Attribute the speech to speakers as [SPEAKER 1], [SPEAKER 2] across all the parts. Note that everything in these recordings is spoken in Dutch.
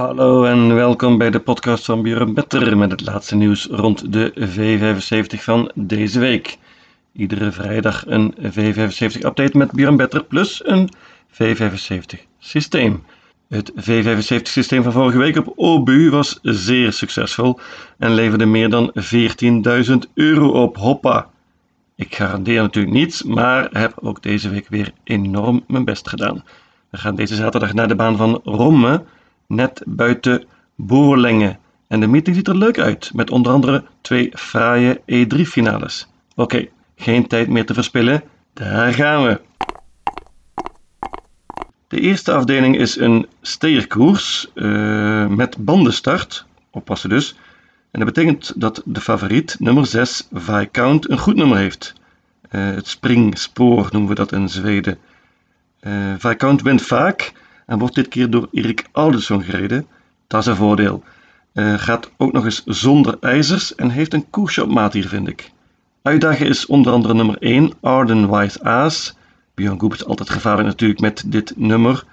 [SPEAKER 1] Hallo en welkom bij de podcast van Buren Better met het laatste nieuws rond de V75 van deze week. Iedere vrijdag een V75 update met Buren Better plus een V75 systeem. Het V75 systeem van vorige week op OBU was zeer succesvol en leverde meer dan 14.000 euro op. Hoppa! Ik garandeer natuurlijk niets, maar heb ook deze week weer enorm mijn best gedaan. We gaan deze zaterdag naar de baan van Romme net buiten Boorlenge. En de meeting ziet er leuk uit, met onder andere twee fraaie E3-finales. Oké, geen tijd meer te verspillen, daar gaan we. De eerste afdeling is een steerkoers uh, met bandenstart, oppassen dus. En dat betekent dat de favoriet, nummer 6, Viscount, een goed nummer heeft. Uh, het springspoor noemen we dat in Zweden. Uh, Viscount wint vaak, en wordt dit keer door Erik Alderson gereden. Dat is een voordeel. Uh, gaat ook nog eens zonder ijzers en heeft een koersje op maat hier, vind ik. Uitdager is onder andere nummer 1, Arden Wise Aas. Björn Goep is altijd gevaarlijk natuurlijk met dit nummer.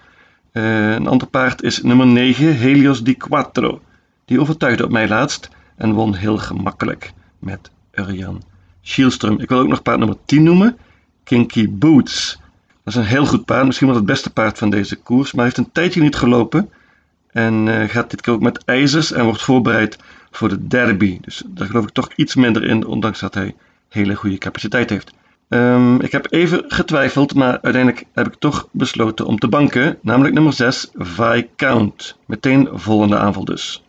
[SPEAKER 1] Uh, een ander paard is nummer 9, Helios di Quattro. Die overtuigde op mij laatst en won heel gemakkelijk met Urjan Schielström. Ik wil ook nog paard nummer 10 noemen, Kinky Boots. Dat is een heel goed paard, misschien wel het beste paard van deze koers, maar heeft een tijdje niet gelopen. En uh, gaat dit keer ook met ijzers en wordt voorbereid voor de derby. Dus daar geloof ik toch iets minder in, ondanks dat hij hele goede capaciteit heeft. Um, ik heb even getwijfeld, maar uiteindelijk heb ik toch besloten om te banken, namelijk nummer 6, Viscount. Meteen volgende aanval dus.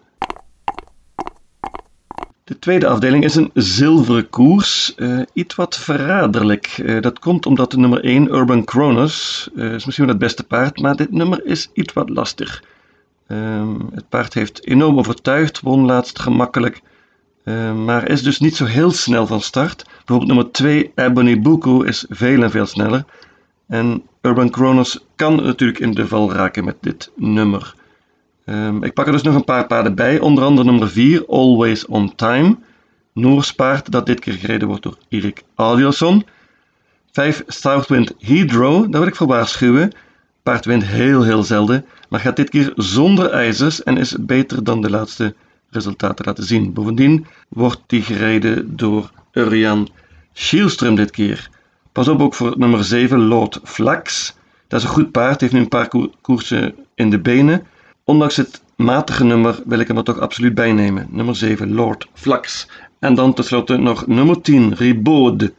[SPEAKER 1] De tweede afdeling is een zilveren koers, uh, iets wat verraderlijk. Uh, dat komt omdat de nummer 1, Urban Cronus, uh, is misschien wel het beste paard, maar dit nummer is iets wat lastig. Ehm, het paard heeft enorm overtuigd, won laatst gemakkelijk, maar is dus niet zo heel snel van start. Bijvoorbeeld nummer 2, Ebony Buku, is veel en veel sneller. En Urban Cronus kan natuurlijk in de val raken met dit nummer. Um, ik pak er dus nog een paar paarden bij, onder andere nummer 4, Always on Time. Noors paard dat dit keer gereden wordt door Erik Adielson. 5, Southwind Hydro, daar wil ik voor waarschuwen. Paard wint heel heel zelden, maar gaat dit keer zonder ijzers en is beter dan de laatste resultaten laten zien. Bovendien wordt die gereden door Urian Schielström dit keer. Pas op ook voor nummer 7, Lord Flax. Dat is een goed paard, heeft nu een paar koersen in de benen. Ondanks het matige nummer wil ik hem er toch absoluut bij nemen. Nummer 7, Lord Flax. En dan tenslotte nog nummer 10, Ribaud.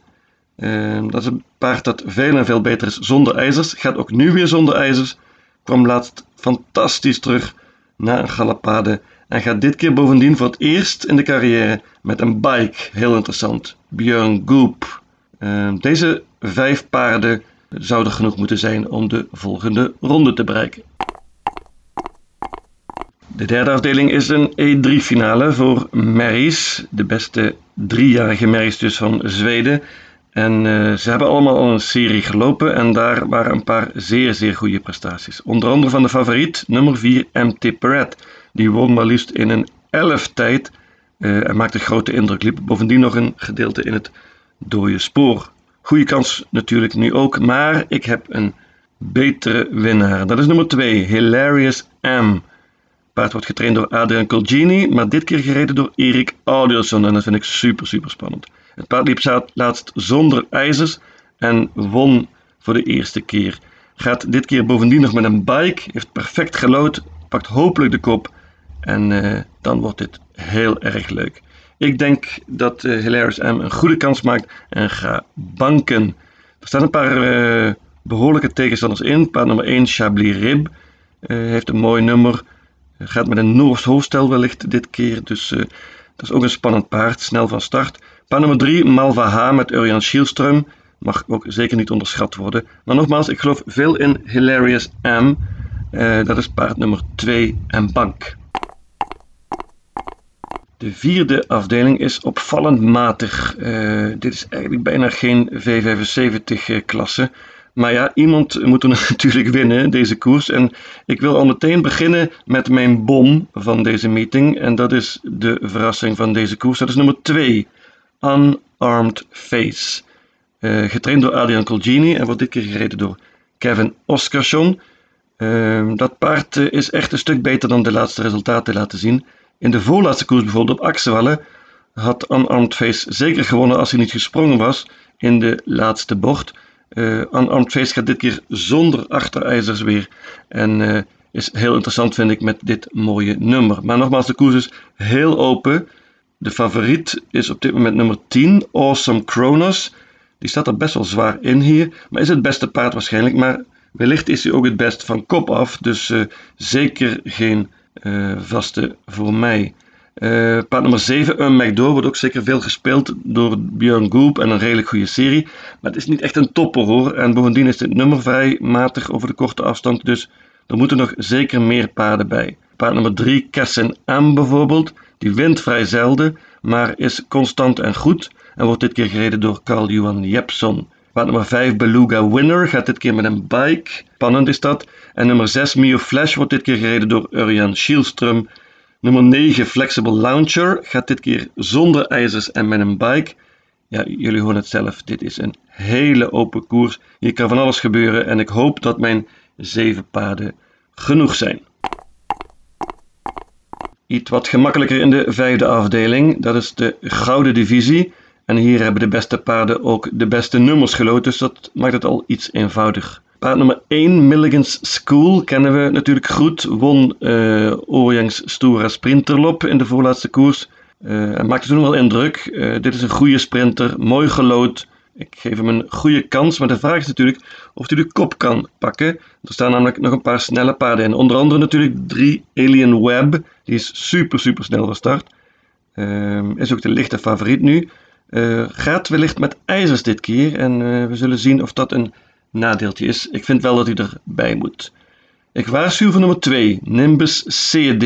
[SPEAKER 1] Uh, dat is een paard dat veel en veel beter is zonder ijzers. Gaat ook nu weer zonder ijzers. Kwam laatst fantastisch terug na een galapade. En gaat dit keer bovendien voor het eerst in de carrière met een bike. Heel interessant. Björn Goop. Uh, deze vijf paarden zouden genoeg moeten zijn om de volgende ronde te bereiken. De derde afdeling is een E3-finale voor Merries, de beste driejarige Merries dus van Zweden. En uh, ze hebben allemaal al een serie gelopen en daar waren een paar zeer zeer goede prestaties. Onder andere van de favoriet, nummer 4 MT Perret. Die won maar liefst in een 11 tijd uh, en maakte grote indruk. Liep bovendien nog een gedeelte in het dode spoor. Goede kans natuurlijk nu ook, maar ik heb een betere winnaar. Dat is nummer 2, Hilarious M paard wordt getraind door Adrian Colgini, maar dit keer gereden door Erik Audielson. En dat vind ik super, super spannend. Het paard liep laatst zonder ijzers en won voor de eerste keer. Gaat dit keer bovendien nog met een bike, heeft perfect gelood, pakt hopelijk de kop. En uh, dan wordt dit heel erg leuk. Ik denk dat uh, Hilarious M een goede kans maakt en ga banken. Er staan een paar uh, behoorlijke tegenstanders in. Paard nummer 1, Chablis Rib, heeft een mooi nummer. Gaat met een Noors hoofdstel wellicht dit keer. Dus uh, dat is ook een spannend paard. Snel van start. Paard nummer 3, Malva H met Urian Schielström. Mag ook zeker niet onderschat worden. Maar nogmaals, ik geloof veel in Hilarious M. Uh, dat is paard nummer 2 en bank. De vierde afdeling is opvallend matig. Uh, dit is eigenlijk bijna geen V75-klasse. Maar ja, iemand moet natuurlijk winnen, deze koers. En ik wil al meteen beginnen met mijn bom van deze meeting. En dat is de verrassing van deze koers. Dat is nummer 2, Unarmed Face. Uh, getraind door Adrian Colgini en wordt dit keer gereden door Kevin Oscarsson. Ehm, dat paard eh, is echt een stuk beter dan de laatste resultaten laten zien. In de voorlaatste koers bijvoorbeeld op Axewelle had Unarmed Face zeker gewonnen als hij niet gesprongen was in de laatste bocht. Uh, Unarmed Face gaat dit keer zonder achterijzers weer. En uh, is heel interessant vind ik met dit mooie nummer. Maar nogmaals, de koers is heel open. De favoriet is op dit moment nummer 10, Awesome Kronos. Die staat er best wel zwaar in hier, maar is het beste paard waarschijnlijk. Maar wellicht is hij ook het best van kop af, dus uh, zeker geen vaste voor mij. Uh, paard nummer 7, Un McDowell, wordt ook zeker veel gespeeld door Björn Goop en een redelijk goede serie. Maar het is niet echt een topper hoor. En bovendien is dit nummer vrij matig over de korte afstand, dus er moeten nog zeker meer paarden bij. Paard nummer 3, Kessen M bijvoorbeeld, die wint vrij zelden, maar is constant en goed en wordt dit keer gereden door Carl-Johan Jepson. Paard nummer 5, Beluga Winner, gaat dit keer met een bike. Spannend is dat. En nummer 6, Mio Flash, wordt dit keer gereden door Urjan Schielström. Nummer 9, Flexible Launcher, gaat dit keer zonder ijzers en met een bike. Ja, jullie horen het zelf, dit is een hele open koers. Hier kan van alles gebeuren en ik hoop dat mijn zeven paarden genoeg zijn. Iets wat gemakkelijker in de vijfde afdeling, dat is de gouden divisie. En hier hebben de beste paarden ook de beste nummers geloot, dus dat maakt het al iets eenvoudiger. Paard nummer 1, Milligan's School, kennen we natuurlijk goed. Won uh, Oriang's Stora Sprinterlop in de voorlaatste koers. Uh, en maakte toen wel indruk. Uh, dit is een goede sprinter, mooi gelood. Ik geef hem een goede kans, maar de vraag is natuurlijk of hij de kop kan pakken. Er staan namelijk nog een paar snelle paarden in. Onder andere natuurlijk 3 Alien Web, die is super super snel van start. Uh, is ook de lichte favoriet nu. Gaat wellicht met ijzers dit keer en we zullen zien of dat een nadeeltje is. Ik vind wel dat hij erbij moet. Ik waarschuw voor nummer 2, Nimbus CD.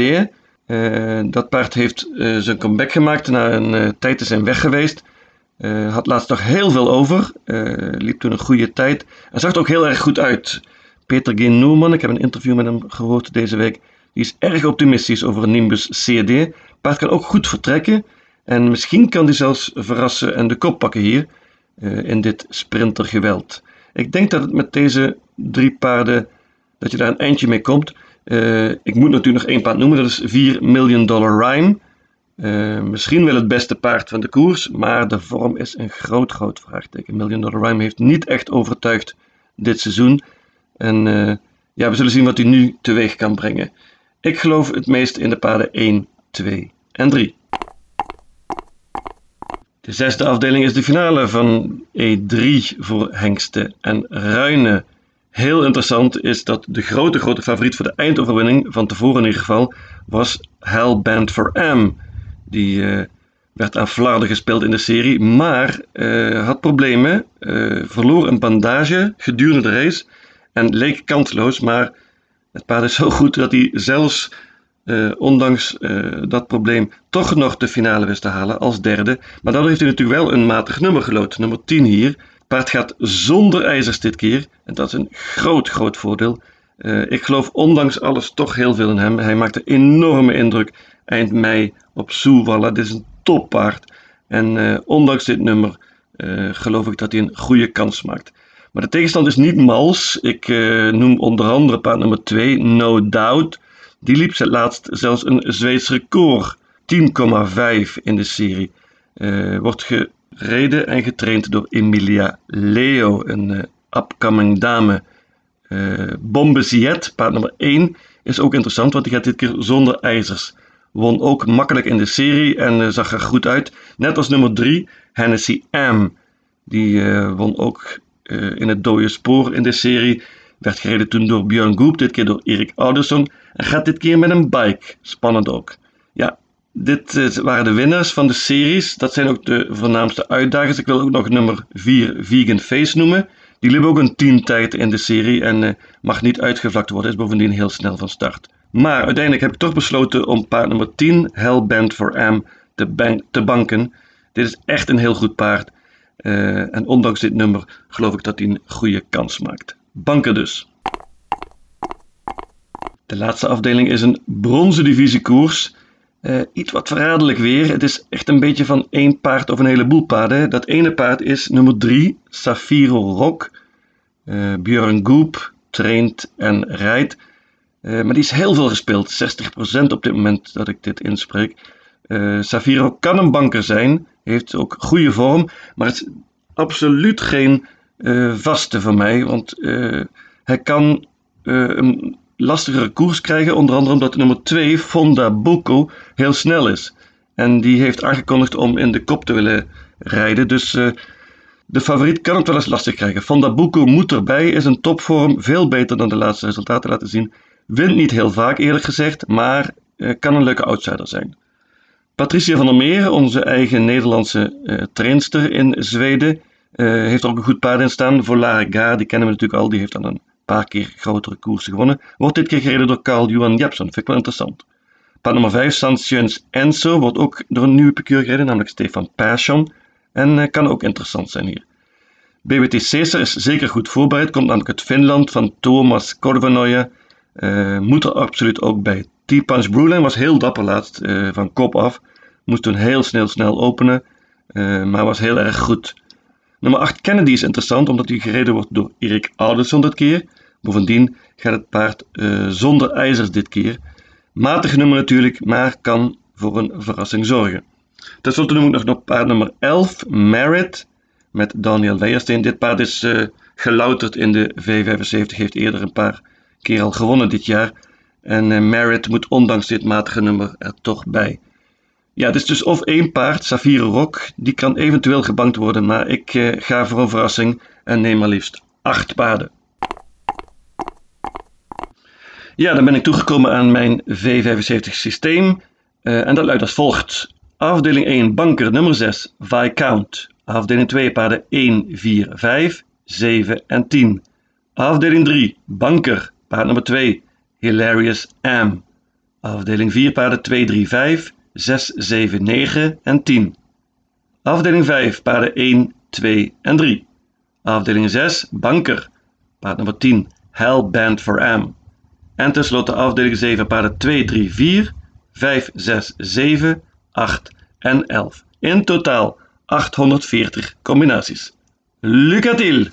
[SPEAKER 1] Uh, dat paard heeft zijn comeback gemaakt na een tijd te zijn weg geweest. had laatst nog heel veel over, liep toen een goede tijd en zag er ook heel erg goed uit. Peter G. Noeman, ik heb een interview met hem gehoord deze week, die is erg optimistisch over Nimbus CD. Paard kan ook goed vertrekken en misschien kan hij zelfs verrassen en de kop pakken hier in dit sprintergeweld. Ik denk dat het met deze drie paarden, dat je daar een eindje mee komt. Uh, ik moet natuurlijk nog één paard noemen, dat is 4 Million Dollar Rhyme. Uh, misschien wel het beste paard van de koers, maar de vorm is een groot, groot vraagteken. Million Dollar Rhyme heeft niet echt overtuigd dit seizoen. En ja, we zullen zien wat hij nu teweeg kan brengen. Ik geloof het meest in de paarden 1, 2 en 3. De zesde afdeling is de finale van E3 voor hengsten en ruinen. Heel interessant is dat de grote, grote favoriet voor de eindoverwinning, van tevoren in ieder geval, was Hellbent for M. Die uh, werd aan flarden gespeeld in de serie, maar uh, had problemen, uh, verloor een bandage gedurende de race en leek kansloos, maar het paard is zo goed dat hij zelfs uh, ondanks uh, dat probleem toch nog de finale wist te halen als derde. Maar daardoor heeft hij natuurlijk wel een matig nummer gelood, nummer 10 hier. Het paard gaat zonder ijzers dit keer en dat is een groot, groot voordeel. Uh, ik geloof ondanks alles toch heel veel in hem. Hij maakte enorme indruk eind mei op Soewalla. Dit is een toppaard. En ondanks dit nummer geloof ik dat hij een goede kans maakt. Maar de tegenstand is niet mals. Ik noem onder andere paard nummer 2, No Doubt. Die liep laatst zelfs een Zweeds record. 10,5 in de serie. Uh, wordt gereden en getraind door Emilia Leo, een uh, upcoming dame. Uh, Bombeziet, paard nummer 1, is ook interessant, want die gaat dit keer zonder ijzers. Won ook makkelijk in de serie en zag er goed uit. Net als nummer 3, Hennessy M. Die won ook in het dode spoor in de serie. Werd gereden toen door Björn Goop, dit keer door Erik Ouderson. En gaat dit keer met een bike. Spannend ook. Ja, dit eh, waren de winnaars van de series. Dat zijn ook de voornaamste uitdagers. Ik wil ook nog nummer 4 Vegan Face noemen. Die liep ook een teamtijd in de serie en uh, mag niet uitgevlakt worden. Is bovendien heel snel van start. Maar uiteindelijk heb ik toch besloten om paard nummer 10, Hellbent for Am, te, bank banken. Dit is echt een heel goed paard. Uh, en ondanks dit nummer geloof ik dat hij een goede kans maakt. Banken dus. De laatste afdeling is een bronzen divisiekoers. Uh, iets wat verraderlijk weer. Het is echt een beetje van één paard of een heleboel paarden. Dat ene paard is nummer 3, Safiro Rock. Uh, Björn Goop, traint en rijdt. Uh, maar die is heel veel gespeeld, 60% op dit moment dat ik dit inspreek. Uh, Saviro kan een banker zijn, heeft ook goede vorm, maar het is absoluut geen uh, vaste voor mij, want hij kan een lastigere koers krijgen, onder andere omdat nummer 2, Fonda Boko, heel snel is. En die heeft aangekondigd om in de kop te willen rijden, dus de favoriet kan het wel eens lastig krijgen. Fonda Boko moet erbij, is een topvorm, veel beter dan de laatste resultaten laten zien. Wint niet heel vaak eerlijk gezegd, maar kan een leuke outsider zijn. Patricia van der Meer, onze eigen Nederlandse uh, trainster in Zweden, heeft er ook een goed paard in staan. Volare die kennen we natuurlijk al, die heeft dan een paar keer grotere koersen gewonnen. Wordt dit keer gereden door Carl Johan Jepsen, vind ik wel interessant. Paard nummer 5, Sansjöns Enzo, wordt ook door een nieuwe piqueur gereden, namelijk Stefan Persson. En kan ook interessant zijn hier. BWT Caesar is zeker goed voorbereid, komt namelijk uit Finland van Thomas Korvanoja. Uh, moet er absoluut ook bij. T-Punch Brewline was heel dapper laatst van kop af. Moest toen heel snel snel openen, maar was heel erg goed. Nummer 8 Kennedy is interessant omdat hij gereden wordt door Erik Alderson dit keer. Bovendien gaat het paard zonder ijzers dit keer. Matig nummer natuurlijk, maar kan voor een verrassing zorgen. Ten slotte noem ik nog paard nummer 11, Merit, met Daniel Weijersteen. Dit paard is gelouterd in de V75, heeft eerder een paar keer al gewonnen dit jaar. En uh, Merritt moet ondanks dit matige nummer er toch bij. Ja, het is dus of één paard, Safire Rock, die kan eventueel gebankt worden, maar ik uh, ga voor een verrassing en neem maar liefst acht paarden. Ja, dan ben ik toegekomen aan mijn V75 systeem uh, en dat luidt als volgt. Afdeling 1, banker nummer 6, Viscount. Afdeling 2, paarden 1, 4, 5, 7 en 10. Afdeling 3, banker Paard nummer 2, Hilarious Am. Afdeling 4, paarden 2, 3, 5, 6, 7, 9 en 10. Afdeling 5, paarden 1, 2 en 3. Afdeling 6, banker. Paard nummer 10, Hellband for Am. En tenslotte afdeling 7, paarden 2, 3, 4, 5, 6, 7, 8 en 11. In totaal 840 combinaties. Lucatil!